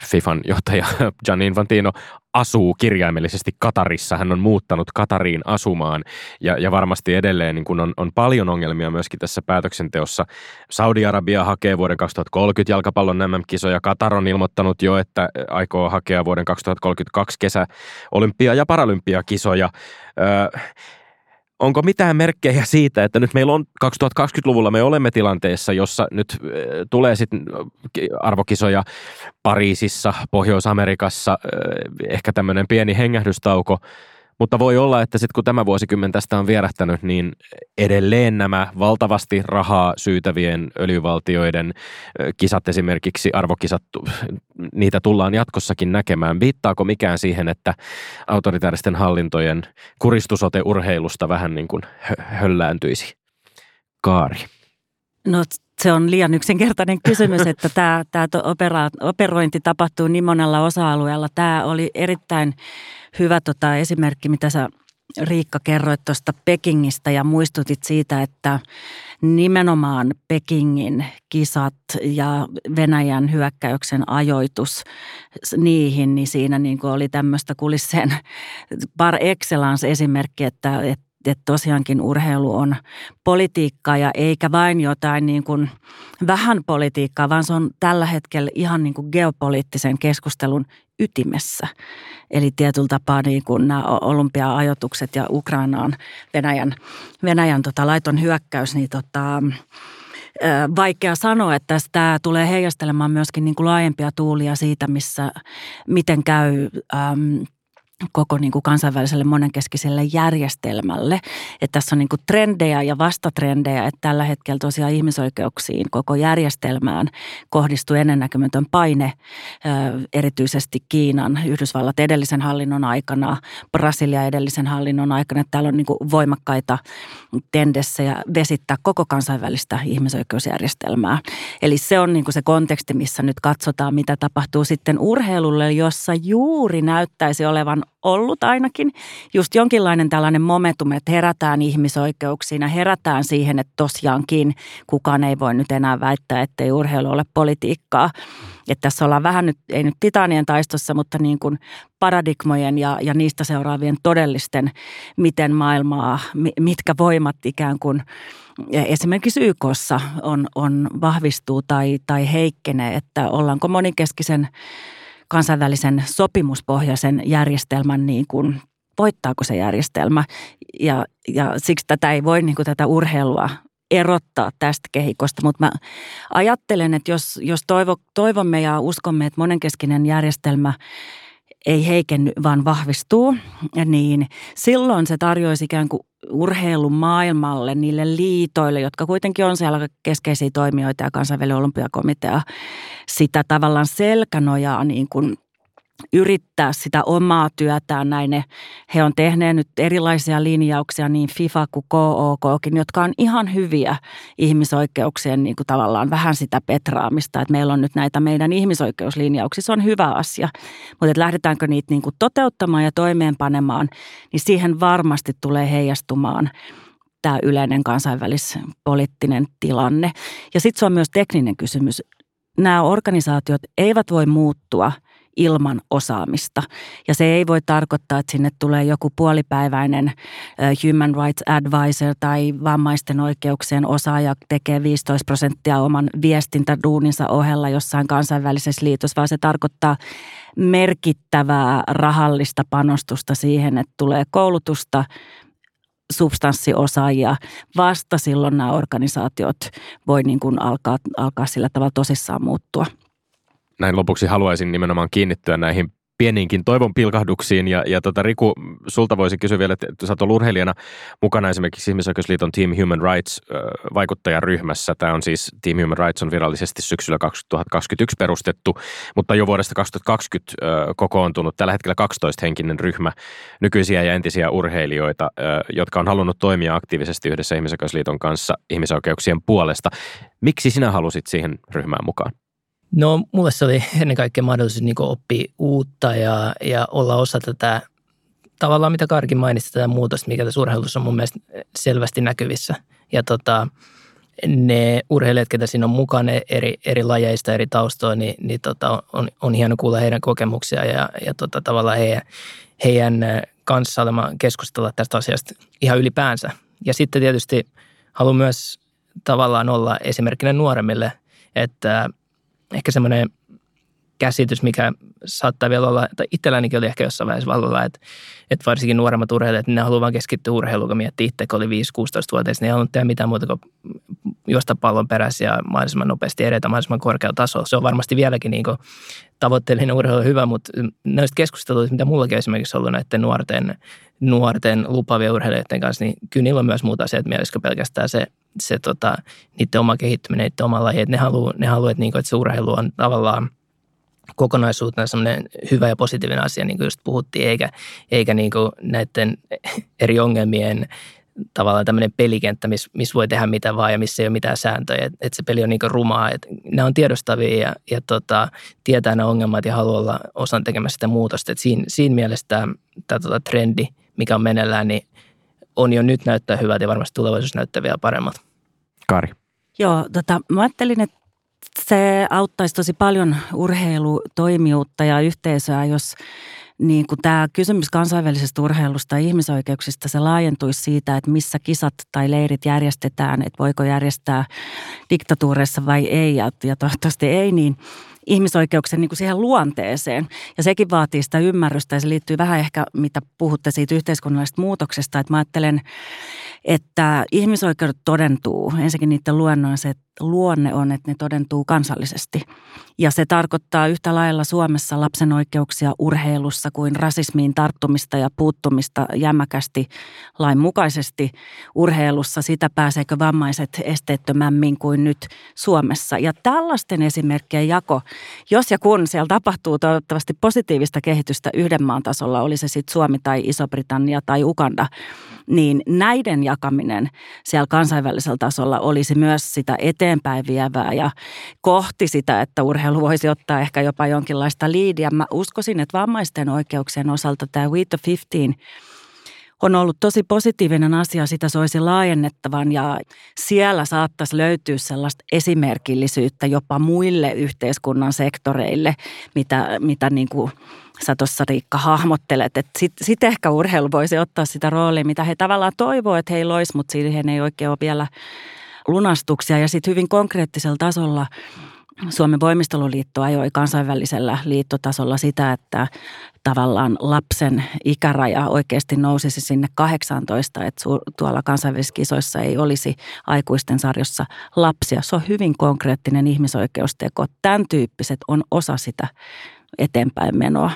Fifan johtaja (laughs) Gianni Infantino asuu kirjaimellisesti Katarissa. Hän on muuttanut Katariin asumaan ja, ja varmasti edelleen niin kun on, on paljon ongelmia myöskin tässä päätöksenteossa. Saudi-Arabia hakee vuoden 2030 jalkapallon MM-kisoja. Katar on ilmoittanut jo, että aikoo hakea vuoden 2032 kesä olympia- ja paralympiakisoja. Öö, onko mitään merkkejä siitä, että nyt meillä on 2020-luvulla me olemme tilanteessa, jossa nyt tulee sitten arvokisoja Pariisissa, Pohjois-Amerikassa, ehkä tämmöinen pieni hengähdystauko – mutta voi olla, että sitten kun tämä vuosikymmen tästä on vierähtänyt, niin edelleen nämä valtavasti rahaa syytävien öljyvaltioiden kisat esimerkiksi, arvokisat, niitä tullaan jatkossakin näkemään. Viittaako mikään siihen, että autoritaaristen hallintojen kuristusote urheilusta vähän niin kuin höllääntyisi? Kaari. No se on liian yksinkertainen kysymys, että tämä, tämä opera, operointi tapahtuu niin monella osa-alueella. Tämä oli erittäin hyvä tota, esimerkki, mitä sä Riikka kerroit tuosta Pekingistä ja muistutit siitä, että nimenomaan Pekingin kisat ja Venäjän hyökkäyksen ajoitus niihin, niin siinä niin kuin oli tämmöistä kulisseen par excellence esimerkki, että, että että tosiaankin urheilu on politiikkaa ja eikä vain jotain niin kuin vähän politiikkaa, vaan se on tällä hetkellä ihan niin kuin geopoliittisen keskustelun ytimessä. Eli tietyllä tapaa niin kuin nämä olympia-ajoitukset ja Ukrainaan Venäjän, Venäjän tota laiton hyökkäys, niin tota, vaikea sanoa, että tämä tulee heijastelemaan myöskin niin kuin laajempia tuulia siitä, missä, miten käy äm, koko niin kuin kansainväliselle monenkeskiselle järjestelmälle. Että tässä on niin kuin trendejä ja vastatrendejä, että tällä hetkellä tosiaan ihmisoikeuksiin koko järjestelmään kohdistuu ennennäkemätön paine erityisesti Kiinan, Yhdysvallat edellisen hallinnon aikana, Brasilia edellisen hallinnon aikana. Että täällä on niin kuin voimakkaita tendessejä vesittää koko kansainvälistä ihmisoikeusjärjestelmää. Eli se on niin kuin se konteksti, missä nyt katsotaan, mitä tapahtuu sitten urheilulle, jossa juuri näyttäisi olevan ollut ainakin just jonkinlainen tällainen momentum, että herätään ihmisoikeuksiin ja herätään siihen, että tosiaankin kukaan ei voi nyt enää väittää, ettei urheilu ole politiikkaa. Että tässä ollaan vähän nyt, ei nyt titanien taistossa, mutta niin kuin paradigmojen ja, ja niistä seuraavien todellisten, miten maailmaa, mitkä voimat ikään kuin esimerkiksi YKssa on, on vahvistuu tai, tai heikkenee, että ollaanko monikeskisen kansainvälisen sopimuspohjaisen järjestelmän niin kuin, voittaako se järjestelmä. Ja, ja siksi tätä ei voi niin kuin tätä urheilua erottaa tästä kehikosta, mutta mä ajattelen, että jos, jos toivo, toivomme ja uskomme, että monenkeskinen järjestelmä ei heikenny, vaan vahvistuu, niin silloin se tarjoaisi ikään kuin urheilun maailmalle, niille liitoille, jotka kuitenkin on siellä keskeisiä toimijoita ja kansainvälinen olympiakomitea, sitä tavallaan selkänojaa niin kuin yrittää sitä omaa työtään. Näin he on tehneet nyt erilaisia linjauksia niin FIFA kuin KOKkin, jotka on ihan hyviä ihmisoikeuksien niin kuin tavallaan vähän sitä petraamista. Että meillä on nyt näitä meidän ihmisoikeuslinjauksia, se on hyvä asia. Mutta lähdetäänkö niitä niin kuin toteuttamaan ja toimeenpanemaan, niin siihen varmasti tulee heijastumaan tämä yleinen kansainvälispoliittinen tilanne. Ja sitten se on myös tekninen kysymys. Nämä organisaatiot eivät voi muuttua – ilman osaamista. Ja se ei voi tarkoittaa, että sinne tulee joku puolipäiväinen human rights advisor tai vammaisten oikeuksien osaaja tekee 15 prosenttia oman viestintäduuninsa ohella jossain kansainvälisessä liitossa, vaan se tarkoittaa merkittävää rahallista panostusta siihen, että tulee koulutusta, substanssiosaajia, vasta silloin nämä organisaatiot voi niin kuin alkaa, alkaa sillä tavalla tosissaan muuttua näin lopuksi haluaisin nimenomaan kiinnittyä näihin pieniinkin toivon pilkahduksiin. Ja, ja tota, Riku, sulta voisi kysyä vielä, että sä oot urheilijana mukana esimerkiksi Ihmisoikeusliiton Team Human Rights vaikuttajaryhmässä. Tämä on siis Team Human Rights on virallisesti syksyllä 2021 perustettu, mutta jo vuodesta 2020 kokoontunut tällä hetkellä 12-henkinen ryhmä nykyisiä ja entisiä urheilijoita, jotka on halunnut toimia aktiivisesti yhdessä Ihmisoikeusliiton kanssa ihmisoikeuksien puolesta. Miksi sinä halusit siihen ryhmään mukaan? No mulle se oli (laughs) ennen kaikkea mahdollisuus niin oppia uutta ja, ja olla osa tätä, tavallaan mitä Karkin mainitsi, tätä muutosta, mikä tässä urheilussa on mun mielestä selvästi näkyvissä. Ja tota, ne urheilijat, ketä siinä on mukana eri, eri lajeista, eri taustoja, niin, niin tota, on, on hieno kuulla heidän kokemuksia ja, ja tota, tavallaan heidän, heidän kanssa olemaan keskustella tästä asiasta ihan ylipäänsä. Ja sitten tietysti haluan myös tavallaan olla esimerkkinä nuoremmille, että – ehkä semmoinen käsitys, mikä saattaa vielä olla, tai itsellänikin oli ehkä jossain vaiheessa vallalla, että, että varsinkin nuoremmat urheilijat, niin ne haluaa vain keskittyä urheiluun, kun miettii itse, kun oli 5-16-vuotias, niin ei halunnut tehdä mitään muuta kuin juosta pallon perässä ja mahdollisimman nopeasti edetä mahdollisimman korkealla tasolla. Se on varmasti vieläkin niin tavoitteellinen urheilu hyvä, mutta noista keskusteluista, mitä mullakin esimerkiksi ollut näiden nuorten, nuorten lupavien urheilijoiden kanssa, niin kyllä niillä on myös muuta asiat mielessä kuin pelkästään se, se tota, niiden oma kehittyminen, niiden oma laji. Että ne haluaa, ne haluaa että, niin kuin, että se urheilu on tavallaan kokonaisuutena semmoinen hyvä ja positiivinen asia, niin kuin just puhuttiin, eikä, eikä niin kuin näiden eri ongelmien tavallaan tämmöinen pelikenttä, missä miss voi tehdä mitä vaan ja missä ei ole mitään sääntöjä. Että et se peli on niin rumaa. Et nämä on tiedostavia ja, ja tota, tietää nämä ongelmat ja haluaa olla osan tekemässä sitä muutosta. Et siinä, siinä mielessä tämä tota trendi, mikä on meneillään, niin on jo nyt näyttää hyvältä ja varmasti tulevaisuus näyttää vielä paremmat. Kari. Joo, tota, mä ajattelin, että se auttaisi tosi paljon urheilutoimijuutta ja yhteisöä, jos niin kuin tämä kysymys kansainvälisestä urheilusta ja ihmisoikeuksista, se laajentuisi siitä, että missä kisat tai leirit järjestetään, että voiko järjestää diktatuureissa vai ei, ja, ja toivottavasti ei, niin ihmisoikeuksien niin kuin siihen luonteeseen. Ja sekin vaatii sitä ymmärrystä ja se liittyy vähän ehkä, mitä puhutte siitä yhteiskunnallisesta muutoksesta, että mä ajattelen, että ihmisoikeudet todentuu. Ensinnäkin niiden luonnon se luonne on, että ne todentuu kansallisesti. Ja se tarkoittaa yhtä lailla Suomessa lapsen oikeuksia urheilussa kuin rasismiin tarttumista ja puuttumista jämäkästi lainmukaisesti urheilussa. Sitä pääseekö vammaiset esteettömämmin kuin nyt Suomessa. Ja tällaisten esimerkkien jako, jos ja kun siellä tapahtuu toivottavasti positiivista kehitystä yhden maan tasolla, oli se sitten Suomi tai Iso-Britannia tai Uganda, niin näiden jakaminen siellä kansainvälisellä tasolla olisi myös sitä eteenpäin vievää ja kohti sitä, että urheilu voisi ottaa ehkä jopa jonkinlaista liidiä. Mä uskoisin, että vammaisten oikeuksien osalta tämä We the 15 on ollut tosi positiivinen asia, sitä soisi laajennettavan ja siellä saattaisi löytyä sellaista esimerkillisyyttä jopa muille yhteiskunnan sektoreille, mitä, mitä niin kuin sä tuossa Riikka hahmottelet. Sitten sit ehkä urheilu voisi ottaa sitä roolia, mitä he tavallaan toivoo, että heillä olisi, mutta siihen ei oikein ole vielä lunastuksia. Ja sitten hyvin konkreettisella tasolla Suomen voimisteluliitto ajoi kansainvälisellä liittotasolla sitä, että tavallaan lapsen ikäraja oikeasti nousisi sinne 18, että tuolla kansainvälisissä kisoissa ei olisi aikuisten sarjossa lapsia. Se on hyvin konkreettinen ihmisoikeusteko. Tämän tyyppiset on osa sitä eteenpäin menoa.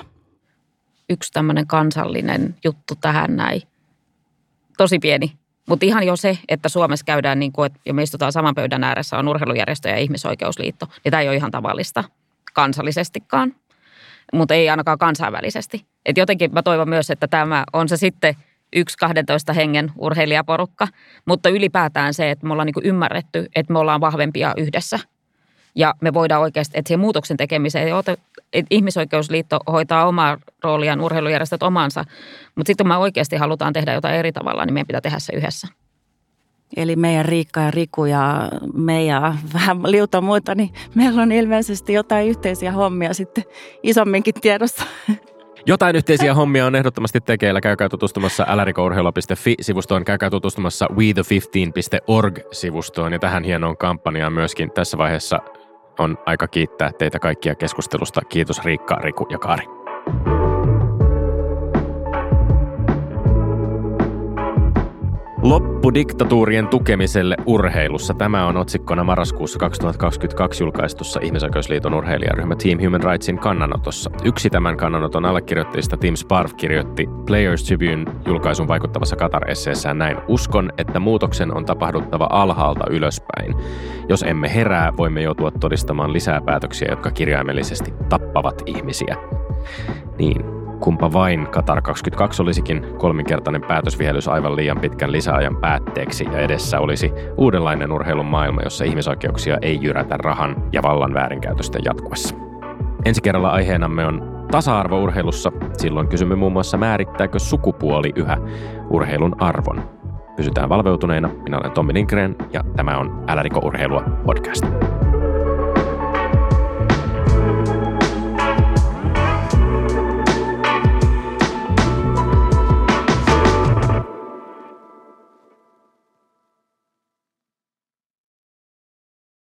yksi tämmöinen kansallinen juttu tähän näin. Tosi pieni. Mutta ihan jo se, että Suomessa käydään niin kuin, ja me istutaan saman pöydän ääressä, on urheilujärjestö ja ihmisoikeusliitto, niin tämä ei ole ihan tavallista kansallisestikaan, mutta ei ainakaan kansainvälisesti. Et jotenkin mä toivon myös, että tämä on se sitten yksi 12 hengen urheilijaporukka, mutta ylipäätään se, että me ollaan niin ymmärretty, että me ollaan vahvempia yhdessä. Ja me voidaan oikeasti, että siihen muutoksen tekemiseen, että ihmisoikeusliitto hoitaa omaa rooliaan, urheilujärjestöt omansa, mutta sitten kun me oikeasti halutaan tehdä jotain eri tavalla, niin meidän pitää tehdä se yhdessä. Eli meidän Riikka ja Riku ja me ja vähän liuta muuta, niin meillä on ilmeisesti jotain yhteisiä hommia sitten isomminkin tiedossa. Jotain yhteisiä hommia on ehdottomasti tekeillä. Käykää tutustumassa älärikourheilu.fi-sivustoon. Käykää tutustumassa we15.org-sivustoon. Ja tähän hienoon kampanjaan myöskin tässä vaiheessa on aika kiittää teitä kaikkia keskustelusta. Kiitos Riikka, Riku ja Kaari. Loppu diktatuurien tukemiselle urheilussa. Tämä on otsikkona marraskuussa 2022 julkaistussa Ihmisoikeusliiton urheilijaryhmä Team Human Rightsin kannanotossa. Yksi tämän kannanoton allekirjoittajista Tim Sparv kirjoitti Players Tribune julkaisun vaikuttavassa Qatar-esseessään näin. Uskon, että muutoksen on tapahduttava alhaalta ylöspäin. Jos emme herää, voimme joutua todistamaan lisää päätöksiä, jotka kirjaimellisesti tappavat ihmisiä. Niin, Kumpa vain Qatar 22 olisikin kolminkertainen päätösvihellys aivan liian pitkän lisäajan päätteeksi ja edessä olisi uudenlainen urheilun maailma, jossa ihmisoikeuksia ei jyrätä rahan ja vallan väärinkäytösten jatkuessa. Ensi kerralla aiheenamme on tasa-arvo urheilussa. Silloin kysymme muun muassa määrittääkö sukupuoli yhä urheilun arvon. Pysytään valveutuneina. Minä olen Tommi Lindgren ja tämä on Älä urheilua podcast.